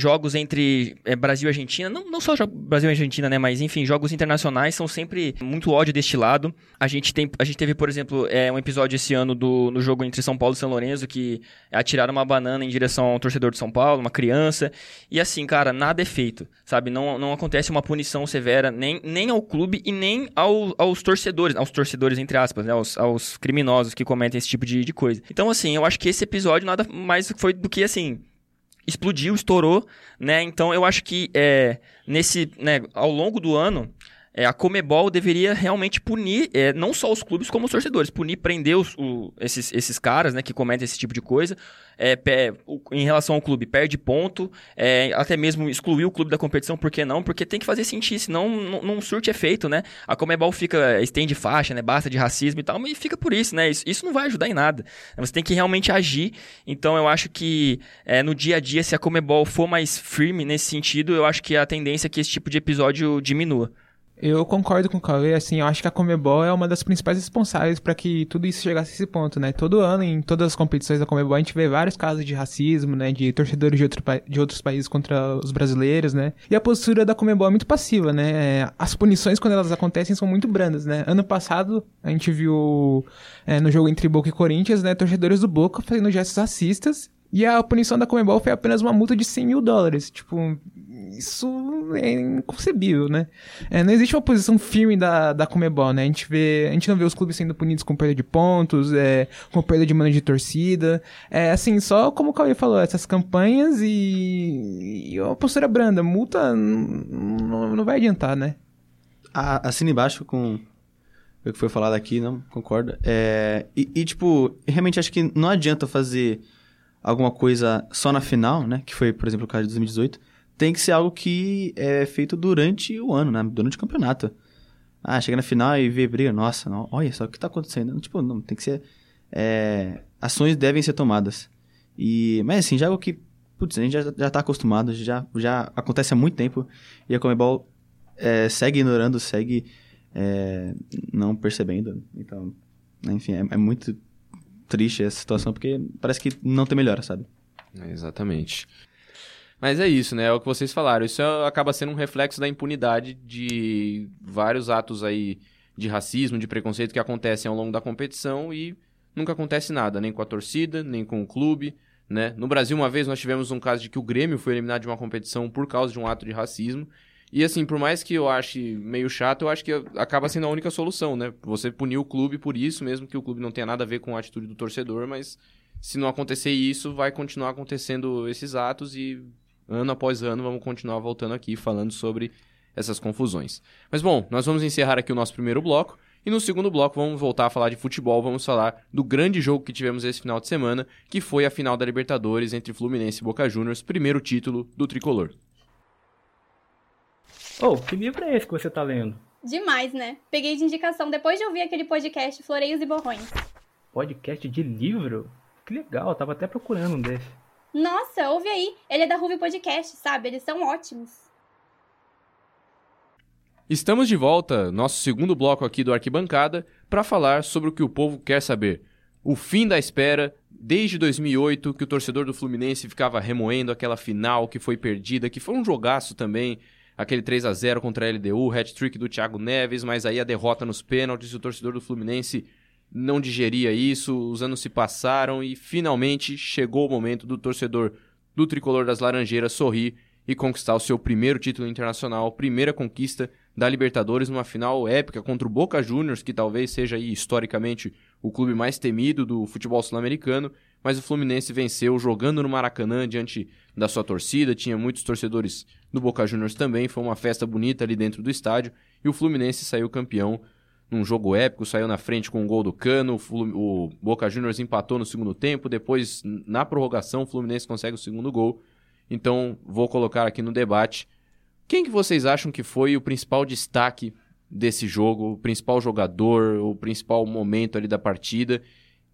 Speaker 4: jogos entre é, Brasil e Argentina, não, não só Brasil e Argentina, né, mas enfim, jogos internacionais são sempre muito ódio deste lado. A gente, tem, a gente teve, por exemplo, é, um episódio esse ano do, no jogo entre São Paulo e São Lourenço que atiraram uma banana em direção a um torcedor de São Paulo, uma criança. E assim, cara, nada é feito, sabe? Não, não acontece uma punição severa nem, nem ao clube e nem ao, aos torcedores, aos torcedores, entre aspas, né, aos, aos criminosos que cometem esse tipo de, de coisa. Então, assim, eu acho que esse episódio nada mais foi do que, assim, explodiu, estourou, né? Então eu acho que é, nesse, né, ao longo do ano é, a Comebol deveria realmente punir é, não só os clubes como os torcedores, punir, prender os, o, esses, esses caras né, que cometem esse tipo de coisa. É, o, em relação ao clube, perde ponto, é, até mesmo excluir o clube da competição, por que não? Porque tem que fazer sentido, senão não, não surte efeito, né? A Comebol fica, estende faixa, né? Basta de racismo e tal, mas fica por isso, né? Isso, isso não vai ajudar em nada. Você tem que realmente agir. Então eu acho que é, no dia a dia, se a Comebol for mais firme nesse sentido, eu acho que a tendência é que esse tipo de episódio diminua.
Speaker 5: Eu concordo com o Cauê, assim, eu acho que a Comebol é uma das principais responsáveis para que tudo isso chegasse a esse ponto, né? Todo ano, em todas as competições da Comebol, a gente vê vários casos de racismo, né? De torcedores de, outro, de outros países contra os brasileiros, né? E a postura da Comebol é muito passiva, né? As punições, quando elas acontecem, são muito brandas, né? Ano passado, a gente viu é, no jogo entre Boca e Corinthians, né? Torcedores do Boca fazendo gestos racistas e a punição da Comebol foi apenas uma multa de 100 mil dólares. Tipo, isso é inconcebível, né? É, não existe uma posição firme da, da Comebol, né? A gente, vê, a gente não vê os clubes sendo punidos com perda de pontos, é, com perda de mano de torcida. É assim, só como o Cauê falou, essas campanhas e, e uma postura branda. Multa não, não vai adiantar, né?
Speaker 3: Assina embaixo com o que foi falado aqui, não concordo. É, e, e, tipo, realmente acho que não adianta fazer alguma coisa só na final, né? Que foi, por exemplo, o caso de 2018. Tem que ser algo que é feito durante o ano, né? Durante o campeonato. Ah, chega na final e vê briga. Nossa, não, olha só o que tá acontecendo. Tipo, não, tem que ser... É, ações devem ser tomadas. E, mas assim, já é algo que... Putz, a gente já, já tá acostumado, já, já acontece há muito tempo. E a Comebol é, segue ignorando, segue é, não percebendo. Então, enfim, é, é muito triste essa situação, porque parece que não tem melhora, sabe?
Speaker 2: Exatamente. Mas é isso, né? É o que vocês falaram. Isso é, acaba sendo um reflexo da impunidade de vários atos aí de racismo, de preconceito que acontecem ao longo da competição e nunca acontece nada, nem com a torcida, nem com o clube, né? No Brasil, uma vez nós tivemos um caso de que o Grêmio foi eliminado de uma competição por causa de um ato de racismo e assim, por mais que eu ache meio chato, eu acho que acaba sendo a única solução, né? Você punir o clube por isso, mesmo que o clube não tenha nada a ver com a atitude do torcedor, mas se não acontecer isso, vai continuar acontecendo esses atos e ano após ano vamos continuar voltando aqui falando sobre essas confusões. Mas bom, nós vamos encerrar aqui o nosso primeiro bloco. E no segundo bloco vamos voltar a falar de futebol, vamos falar do grande jogo que tivemos esse final de semana, que foi a final da Libertadores entre Fluminense e Boca Juniors, primeiro título do tricolor.
Speaker 6: Oh, que livro é esse que você tá lendo?
Speaker 7: Demais, né? Peguei de indicação depois de ouvir aquele podcast Floreios e Borrões.
Speaker 6: Podcast de livro? Que legal, eu tava até procurando um desse.
Speaker 7: Nossa, ouve aí. Ele é da Ruby Podcast, sabe? Eles são ótimos.
Speaker 2: Estamos de volta, nosso segundo bloco aqui do Arquibancada, para falar sobre o que o povo quer saber. O fim da espera, desde 2008, que o torcedor do Fluminense ficava remoendo aquela final que foi perdida, que foi um jogaço também, aquele 3 a 0 contra a LDU, hat-trick do Thiago Neves, mas aí a derrota nos pênaltis, o torcedor do Fluminense não digeria isso, os anos se passaram e finalmente chegou o momento do torcedor do tricolor das Laranjeiras sorrir e conquistar o seu primeiro título internacional, primeira conquista da Libertadores numa final épica contra o Boca Juniors, que talvez seja aí historicamente o clube mais temido do futebol sul-americano, mas o Fluminense venceu jogando no Maracanã diante da sua torcida, tinha muitos torcedores do Boca Juniors também, foi uma festa bonita ali dentro do estádio. E o Fluminense saiu campeão num jogo épico, saiu na frente com um gol do Cano, o Boca Juniors empatou no segundo tempo, depois na prorrogação o Fluminense consegue o segundo gol. Então, vou colocar aqui no debate. Quem que vocês acham que foi o principal destaque desse jogo, o principal jogador, o principal momento ali da partida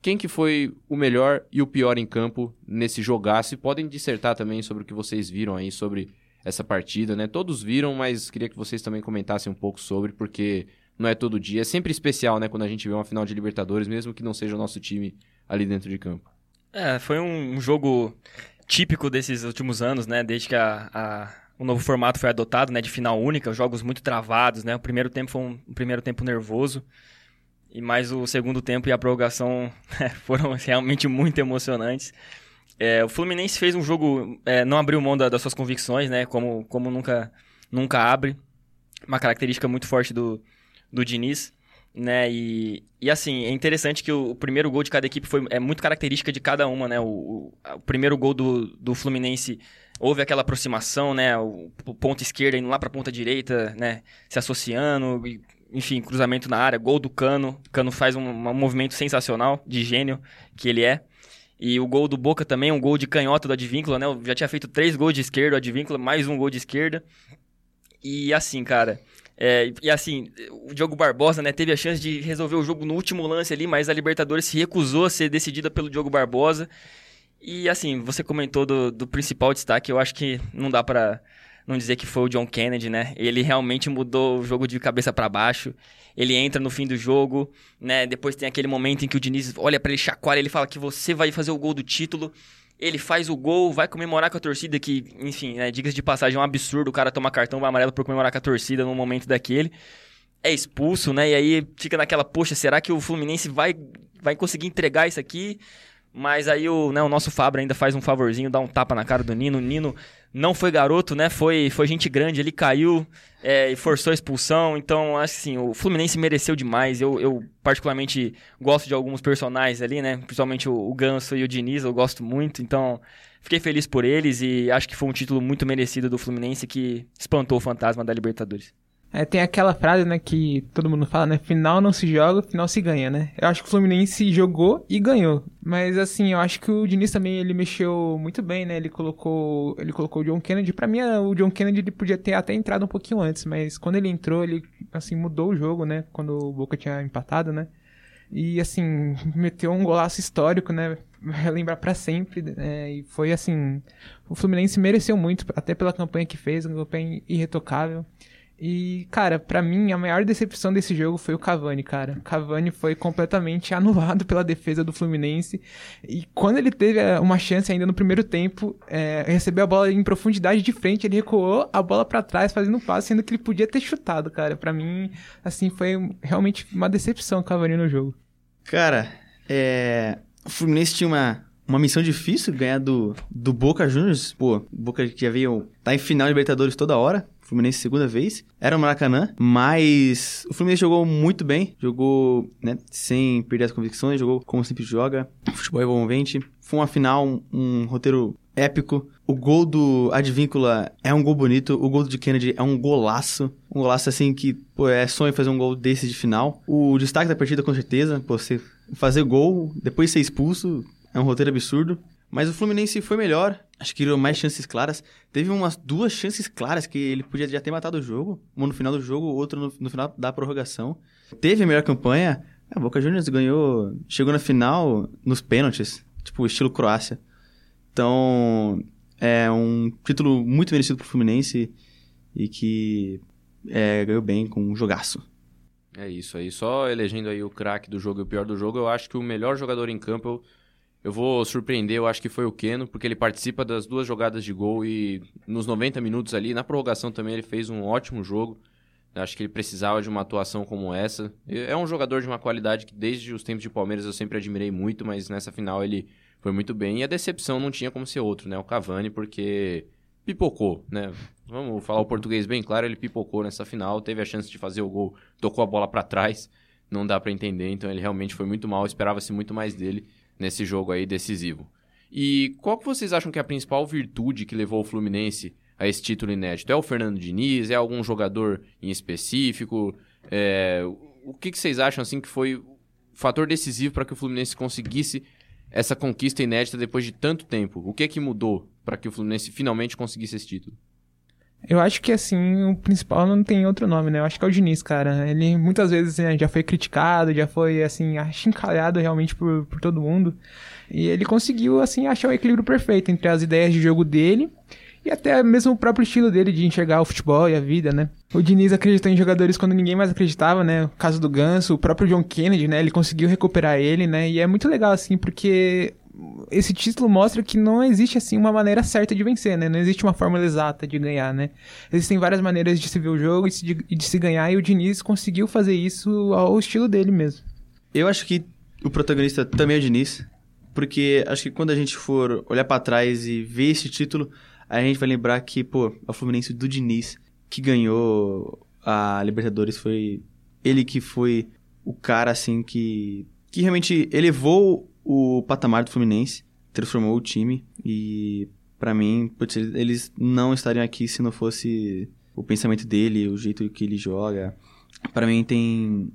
Speaker 2: quem que foi o melhor e o pior em campo nesse jogaço? E podem dissertar também sobre o que vocês viram aí sobre essa partida, né? Todos viram, mas queria que vocês também comentassem um pouco sobre, porque não é todo dia. É sempre especial, né, quando a gente vê uma final de Libertadores, mesmo que não seja o nosso time ali dentro de campo.
Speaker 4: É, foi um jogo típico desses últimos anos, né? Desde que a, a, o novo formato foi adotado, né? De final única, jogos muito travados, né? O primeiro tempo foi um, um primeiro tempo nervoso. E mais o segundo tempo e a prorrogação foram realmente muito emocionantes. É, o Fluminense fez um jogo, é, não abriu mão da, das suas convicções, né? Como, como nunca, nunca abre. Uma característica muito forte do, do Diniz. Né? E, e assim, é interessante que o, o primeiro gol de cada equipe foi, é muito característica de cada uma, né? O, o, o primeiro gol do, do Fluminense houve aquela aproximação, né? O, o ponto esquerda indo lá para a ponta direita, né? Se associando, e, enfim, cruzamento na área, gol do Cano. Cano faz um, um movimento sensacional, de gênio que ele é. E o gol do Boca também, um gol de canhota do Advíncula, né? Eu já tinha feito três gols de esquerda, o Advíncula, mais um gol de esquerda. E assim, cara, é, e assim, o Diogo Barbosa, né, teve a chance de resolver o jogo no último lance ali, mas a Libertadores se recusou a ser decidida pelo Diogo Barbosa. E assim, você comentou do, do principal destaque, eu acho que não dá para não dizer que foi o John Kennedy, né? Ele realmente mudou o jogo de cabeça para baixo. Ele entra no fim do jogo, né? Depois tem aquele momento em que o Diniz olha para ele chacoalha, ele fala que você vai fazer o gol do título. Ele faz o gol, vai comemorar com a torcida, que, enfim, né, diga-se de passagem, é um absurdo o cara tomar cartão amarelo por comemorar com a torcida num momento daquele. É expulso, né? E aí fica naquela, poxa, será que o Fluminense vai, vai conseguir entregar isso aqui? Mas aí o, né, o nosso Fábio ainda faz um favorzinho, dá um tapa na cara do Nino. O Nino não foi garoto, né? Foi, foi gente grande, ele caiu é, e forçou a expulsão. Então, assim, o Fluminense mereceu demais. Eu, eu particularmente gosto de alguns personagens ali, né? Principalmente o, o Ganso e o Diniz, eu gosto muito. Então, fiquei feliz por eles e acho que foi um título muito merecido do Fluminense que espantou o fantasma da Libertadores.
Speaker 5: É, tem aquela frase, né, que todo mundo fala, né? Final não se joga, final se ganha, né? Eu acho que o Fluminense jogou e ganhou. Mas assim, eu acho que o Diniz também ele mexeu muito bem, né? Ele colocou, ele colocou o John Kennedy. Para mim, o John Kennedy ele podia ter até entrado um pouquinho antes, mas quando ele entrou, ele assim mudou o jogo, né? Quando o Boca tinha empatado, né? E assim, meteu um golaço histórico, né? Vai lembrar para sempre. Né? E foi assim, o Fluminense mereceu muito, até pela campanha que fez, uma campanha irretocável. E, cara, para mim, a maior decepção desse jogo foi o Cavani, cara. Cavani foi completamente anulado pela defesa do Fluminense. E quando ele teve é, uma chance ainda no primeiro tempo, é, recebeu a bola em profundidade de frente, ele recuou a bola para trás, fazendo um passe, sendo que ele podia ter chutado, cara. para mim, assim, foi realmente uma decepção o Cavani no jogo.
Speaker 3: Cara, é... o Fluminense tinha uma, uma missão difícil, ganhar do, do Boca Juniors. Pô, Boca que já veio tá em final de Libertadores toda hora. Fluminense segunda vez. Era o Maracanã, mas o Fluminense jogou muito bem, jogou, né, sem perder as convicções, jogou como sempre joga, futebol envolvente. Foi uma final, um, um roteiro épico. O gol do Advíncula é um gol bonito, o gol do Kennedy é um golaço. Um golaço assim que, pô, é sonho fazer um gol desse de final. O destaque da partida, com certeza, pô, você fazer gol, depois ser expulso, é um roteiro absurdo. Mas o Fluminense foi melhor, acho que criou mais chances claras. Teve umas duas chances claras que ele podia já ter matado o jogo. Uma no final do jogo, outra no, no final da prorrogação. Teve a melhor campanha. A Boca Juniors ganhou, chegou na final nos pênaltis, tipo estilo Croácia. Então, é um título muito merecido pro Fluminense e que é, ganhou bem com um jogaço.
Speaker 2: É isso aí. Só elegendo aí o craque do jogo e o pior do jogo, eu acho que o melhor jogador em campo... Eu eu vou surpreender, eu acho que foi o Keno, porque ele participa das duas jogadas de gol e nos 90 minutos ali, na prorrogação também ele fez um ótimo jogo. Eu acho que ele precisava de uma atuação como essa. É um jogador de uma qualidade que desde os tempos de Palmeiras eu sempre admirei muito, mas nessa final ele foi muito bem. E a decepção não tinha como ser outro, né? O Cavani, porque pipocou, né? Vamos falar o português bem claro, ele pipocou nessa final, teve a chance de fazer o gol, tocou a bola para trás, não dá para entender, então ele realmente foi muito mal, esperava-se muito mais dele nesse jogo aí decisivo. E qual que vocês acham que é a principal virtude que levou o Fluminense a esse título inédito? É o Fernando Diniz? É algum jogador em específico? É... O que, que vocês acham assim que foi o fator decisivo para que o Fluminense conseguisse essa conquista inédita depois de tanto tempo? O que é que mudou para que o Fluminense finalmente conseguisse esse título?
Speaker 5: Eu acho que, assim, o principal não tem outro nome, né? Eu acho que é o Diniz, cara. Ele muitas vezes né, já foi criticado, já foi, assim, achincalhado realmente por, por todo mundo. E ele conseguiu, assim, achar o equilíbrio perfeito entre as ideias de jogo dele E até mesmo o próprio estilo dele de enxergar o futebol e a vida, né? O Diniz acreditou em jogadores quando ninguém mais acreditava, né? O caso do Ganso, o próprio John Kennedy, né? Ele conseguiu recuperar ele, né? E é muito legal, assim, porque esse título mostra que não existe, assim, uma maneira certa de vencer, né? Não existe uma fórmula exata de ganhar, né? Existem várias maneiras de se ver o jogo e de, de se ganhar, e o Diniz conseguiu fazer isso ao estilo dele mesmo.
Speaker 3: Eu acho que o protagonista também é o Diniz, porque acho que quando a gente for olhar para trás e ver esse título, a gente vai lembrar que, pô, é o Fluminense do Diniz que ganhou a Libertadores foi ele que foi o cara assim que que realmente elevou o patamar do Fluminense, transformou o time e para mim, putz, eles não estariam aqui se não fosse o pensamento dele, o jeito que ele joga. Para mim tem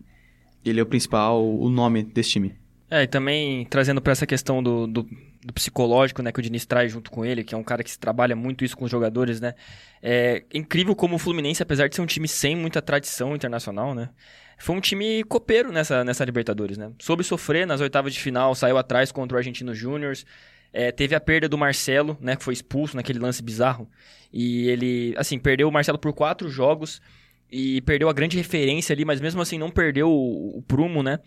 Speaker 3: ele é o principal, o nome desse time.
Speaker 4: É, e também trazendo para essa questão do, do, do, psicológico, né, que o Diniz traz junto com ele, que é um cara que trabalha muito isso com os jogadores, né? É incrível como o Fluminense, apesar de ser um time sem muita tradição internacional, né? Foi um time copeiro nessa, nessa Libertadores, né? Soube sofrer nas oitavas de final, saiu atrás contra o Argentino Júnior. É, teve a perda do Marcelo, né, que foi expulso naquele lance bizarro. E ele, assim, perdeu o Marcelo por quatro jogos e perdeu a grande referência ali, mas mesmo assim não perdeu o, o prumo, né?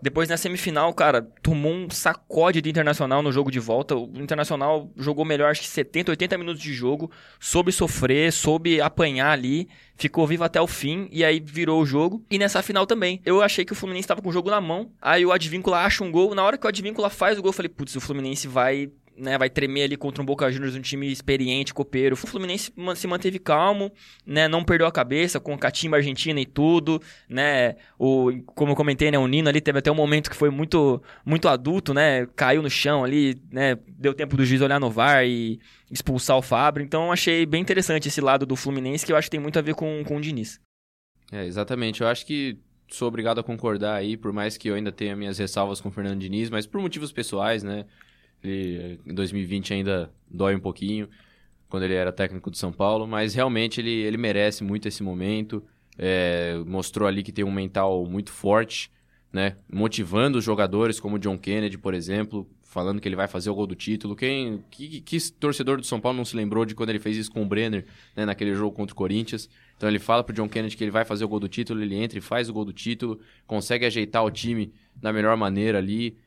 Speaker 4: Depois na semifinal, cara, tomou um sacode do Internacional no jogo de volta. O Internacional jogou melhor, acho que 70, 80 minutos de jogo, soube sofrer, soube apanhar ali, ficou vivo até o fim e aí virou o jogo. E nessa final também, eu achei que o Fluminense estava com o jogo na mão. Aí o Advíncula acha um gol. Na hora que o Advíncula faz o gol, eu falei, putz, o Fluminense vai né, vai tremer ali contra um Boca Juniors, um time experiente, copeiro. O Fluminense se manteve calmo, né, não perdeu a cabeça com o Catimba Argentina e tudo, né, o, como eu comentei, né, o Nino ali teve até um momento que foi muito, muito adulto, né, caiu no chão ali, né, deu tempo do juiz olhar no VAR e expulsar o Fábio, então achei bem interessante esse lado do Fluminense, que eu acho que tem muito a ver com, com o Diniz.
Speaker 2: É, exatamente, eu acho que sou obrigado a concordar aí, por mais que eu ainda tenha minhas ressalvas com o Fernando Diniz, mas por motivos pessoais, né, ele, em 2020 ainda dói um pouquinho, quando ele era técnico de São Paulo, mas realmente ele, ele merece muito esse momento. É, mostrou ali que tem um mental muito forte, né? Motivando os jogadores, como o John Kennedy, por exemplo, falando que ele vai fazer o gol do título. Quem, que, que torcedor do São Paulo não se lembrou de quando ele fez isso com o Brenner, né, naquele jogo contra o Corinthians? Então ele fala pro John Kennedy que ele vai fazer o gol do título, ele entra e faz o gol do título, consegue ajeitar o time da melhor maneira ali.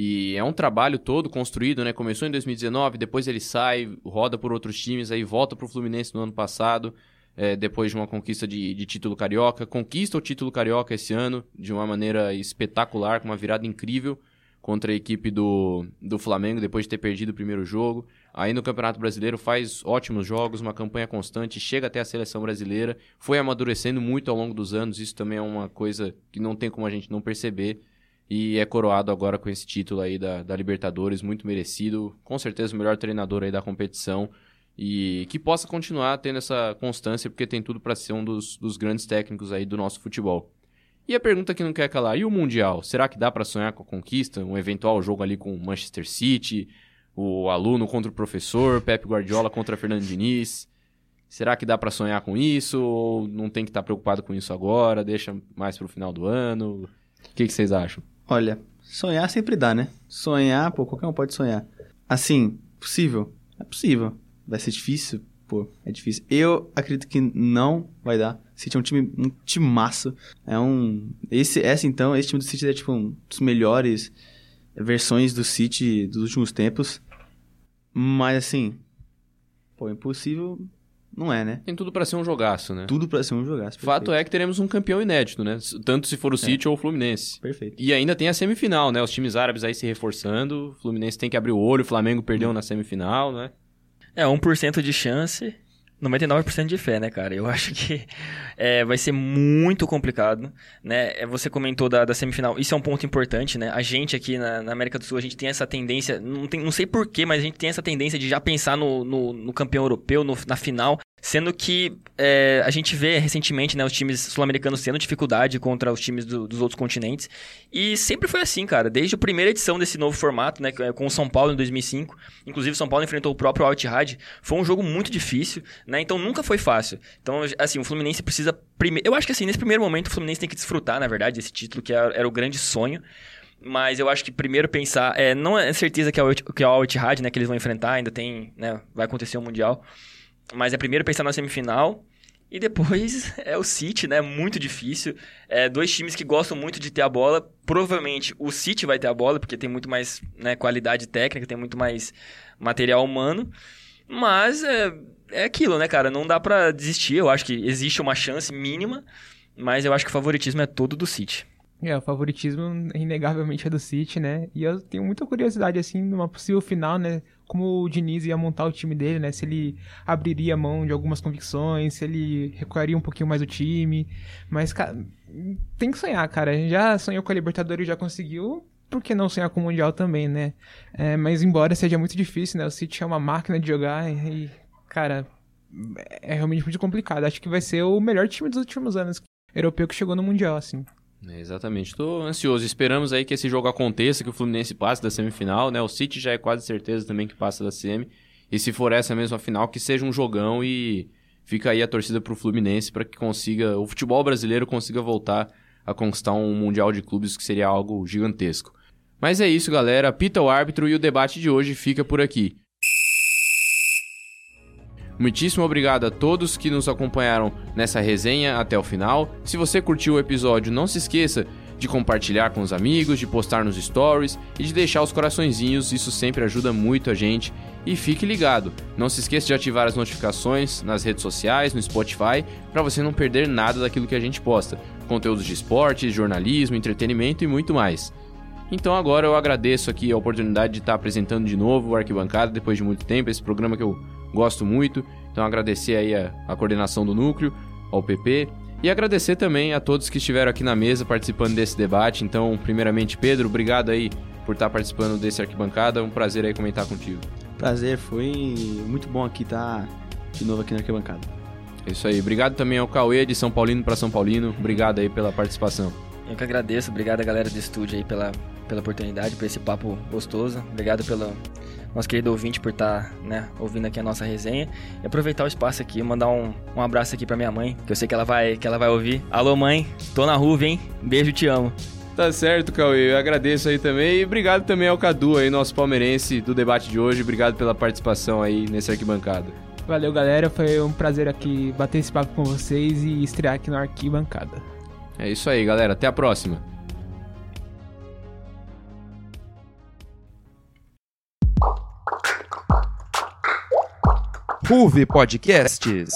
Speaker 2: E é um trabalho todo construído, né? Começou em 2019, depois ele sai, roda por outros times, aí volta para o Fluminense no ano passado, é, depois de uma conquista de, de, título carioca. Conquista o título carioca esse ano de uma maneira espetacular, com uma virada incrível contra a equipe do, do Flamengo, depois de ter perdido o primeiro jogo. Aí no Campeonato Brasileiro faz ótimos jogos, uma campanha constante, chega até a seleção brasileira, foi amadurecendo muito ao longo dos anos, isso também é uma coisa que não tem como a gente não perceber e é coroado agora com esse título aí da, da Libertadores, muito merecido, com certeza o melhor treinador aí da competição e que possa continuar tendo essa constância, porque tem tudo para ser um dos, dos grandes técnicos aí do nosso futebol. E a pergunta que não quer calar, e o Mundial? Será que dá para sonhar com a conquista? Um eventual jogo ali com o Manchester City, o aluno contra o professor, Pep Guardiola contra Fernando Diniz? Será que dá para sonhar com isso? Ou não tem que estar tá preocupado com isso agora? Deixa mais para o final do ano? O que, que vocês acham?
Speaker 3: Olha, sonhar sempre dá, né? Sonhar, pô, qualquer um pode sonhar. Assim, possível? É possível. Vai ser difícil? Pô, é difícil. Eu acredito que não vai dar. City é um time, um timaço. É um... Esse, essa então, esse time do City é tipo um dos melhores versões do City dos últimos tempos. Mas assim, pô, impossível não é, né?
Speaker 2: Tem tudo para ser um jogaço, né?
Speaker 3: Tudo para ser um jogaço.
Speaker 2: Perfeito. Fato é que teremos um campeão inédito, né? Tanto se for o é. City é. ou o Fluminense.
Speaker 3: Perfeito.
Speaker 2: E ainda tem a semifinal, né? Os times árabes aí se reforçando. O Fluminense tem que abrir o olho, o Flamengo perdeu hum. na semifinal, né?
Speaker 4: É, 1% de chance. 99% de fé, né, cara? Eu acho que é, vai ser muito complicado, né? É, você comentou da, da, semifinal, isso é um ponto importante, né? A gente aqui na, na, América do Sul, a gente tem essa tendência, não, tem, não sei porquê, mas a gente tem essa tendência de já pensar no, no, no campeão europeu, no, na final, Sendo que é, a gente vê recentemente né, os times sul-americanos tendo dificuldade contra os times do, dos outros continentes. E sempre foi assim, cara. Desde a primeira edição desse novo formato, né, com o São Paulo em 2005. Inclusive, o São Paulo enfrentou o próprio Al Foi um jogo muito difícil, né? Então nunca foi fácil. Então, assim, o Fluminense precisa. Prime... Eu acho que assim, nesse primeiro momento, o Fluminense tem que desfrutar, na verdade, desse título, que era, era o grande sonho. Mas eu acho que primeiro pensar. É, não é certeza que é o, que é o Al né, que eles vão enfrentar, ainda tem. Né, vai acontecer o Mundial. Mas é primeiro pensar na semifinal. E depois é o City, né? Muito difícil. É, dois times que gostam muito de ter a bola. Provavelmente o City vai ter a bola, porque tem muito mais né, qualidade técnica, tem muito mais material humano. Mas é, é aquilo, né, cara? Não dá pra desistir. Eu acho que existe uma chance mínima, mas eu acho que o favoritismo é todo do City.
Speaker 5: É, o favoritismo inegavelmente é do City, né? E eu tenho muita curiosidade, assim, numa possível final, né? Como o Diniz ia montar o time dele, né? Se ele abriria mão de algumas convicções, se ele recuaria um pouquinho mais o time. Mas, cara, tem que sonhar, cara. Já sonhou com a Libertadores, já conseguiu. Por que não sonhar com o Mundial também, né? É, mas embora seja muito difícil, né? O City é uma máquina de jogar e, cara, é realmente muito complicado. Acho que vai ser o melhor time dos últimos anos europeu que chegou no Mundial, assim.
Speaker 2: É, exatamente, estou ansioso. Esperamos aí que esse jogo aconteça, que o Fluminense passe da semifinal, né? O City já é quase certeza também que passa da semi. E se for essa mesma final, que seja um jogão e fica aí a torcida pro Fluminense para que consiga, o futebol brasileiro consiga voltar a conquistar um mundial de clubes que seria algo gigantesco. Mas é isso, galera. Pita o árbitro e o debate de hoje fica por aqui. Muitíssimo obrigado a todos que nos acompanharam nessa resenha até o final. Se você curtiu o episódio, não se esqueça de compartilhar com os amigos, de postar nos stories e de deixar os coraçõezinhos, isso sempre ajuda muito a gente. E fique ligado, não se esqueça de ativar as notificações nas redes sociais, no Spotify, para você não perder nada daquilo que a gente posta. Conteúdos de esportes, jornalismo, entretenimento e muito mais. Então agora eu agradeço aqui a oportunidade de estar apresentando de novo o Arquibancada depois de muito tempo, esse programa que eu gosto muito. Então agradecer aí a, a coordenação do núcleo, ao PP e agradecer também a todos que estiveram aqui na mesa participando desse debate. Então, primeiramente, Pedro, obrigado aí por estar participando desse arquibancada. Um prazer aí comentar contigo.
Speaker 3: Prazer, foi muito bom aqui estar de novo aqui na arquibancada.
Speaker 2: É isso aí. Obrigado também ao Cauê de São Paulino para São Paulino. Obrigado aí pela participação.
Speaker 4: Eu que agradeço. Obrigado a galera do estúdio aí pela, pela oportunidade, por esse papo gostoso. Obrigado pelo nosso querido ouvinte por estar né, ouvindo aqui a nossa resenha. E aproveitar o espaço aqui, mandar um, um abraço aqui pra minha mãe, que eu sei que ela vai, que ela vai ouvir. Alô, mãe, tô na rua, hein? Beijo, te amo.
Speaker 2: Tá certo, Cauê. Eu agradeço aí também. E obrigado também ao Cadu aí, nosso palmeirense do debate de hoje. Obrigado pela participação aí nesse arquibancada.
Speaker 5: Valeu, galera. Foi um prazer aqui bater esse papo com vocês e estrear aqui na arquibancada.
Speaker 2: É isso aí, galera. Até a próxima.
Speaker 1: Ruve Podcasts.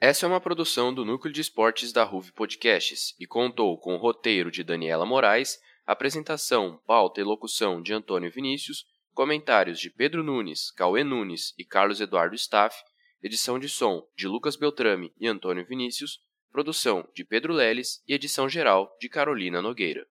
Speaker 2: Essa é uma produção do Núcleo de Esportes da Ruve Podcasts e contou com o roteiro de Daniela Moraes, apresentação, pauta e locução de Antônio Vinícius, comentários de Pedro Nunes, Cauê Nunes e Carlos Eduardo Staff, edição de som de Lucas Beltrame e Antônio Vinícius, produção de Pedro Leles e edição geral de Carolina Nogueira.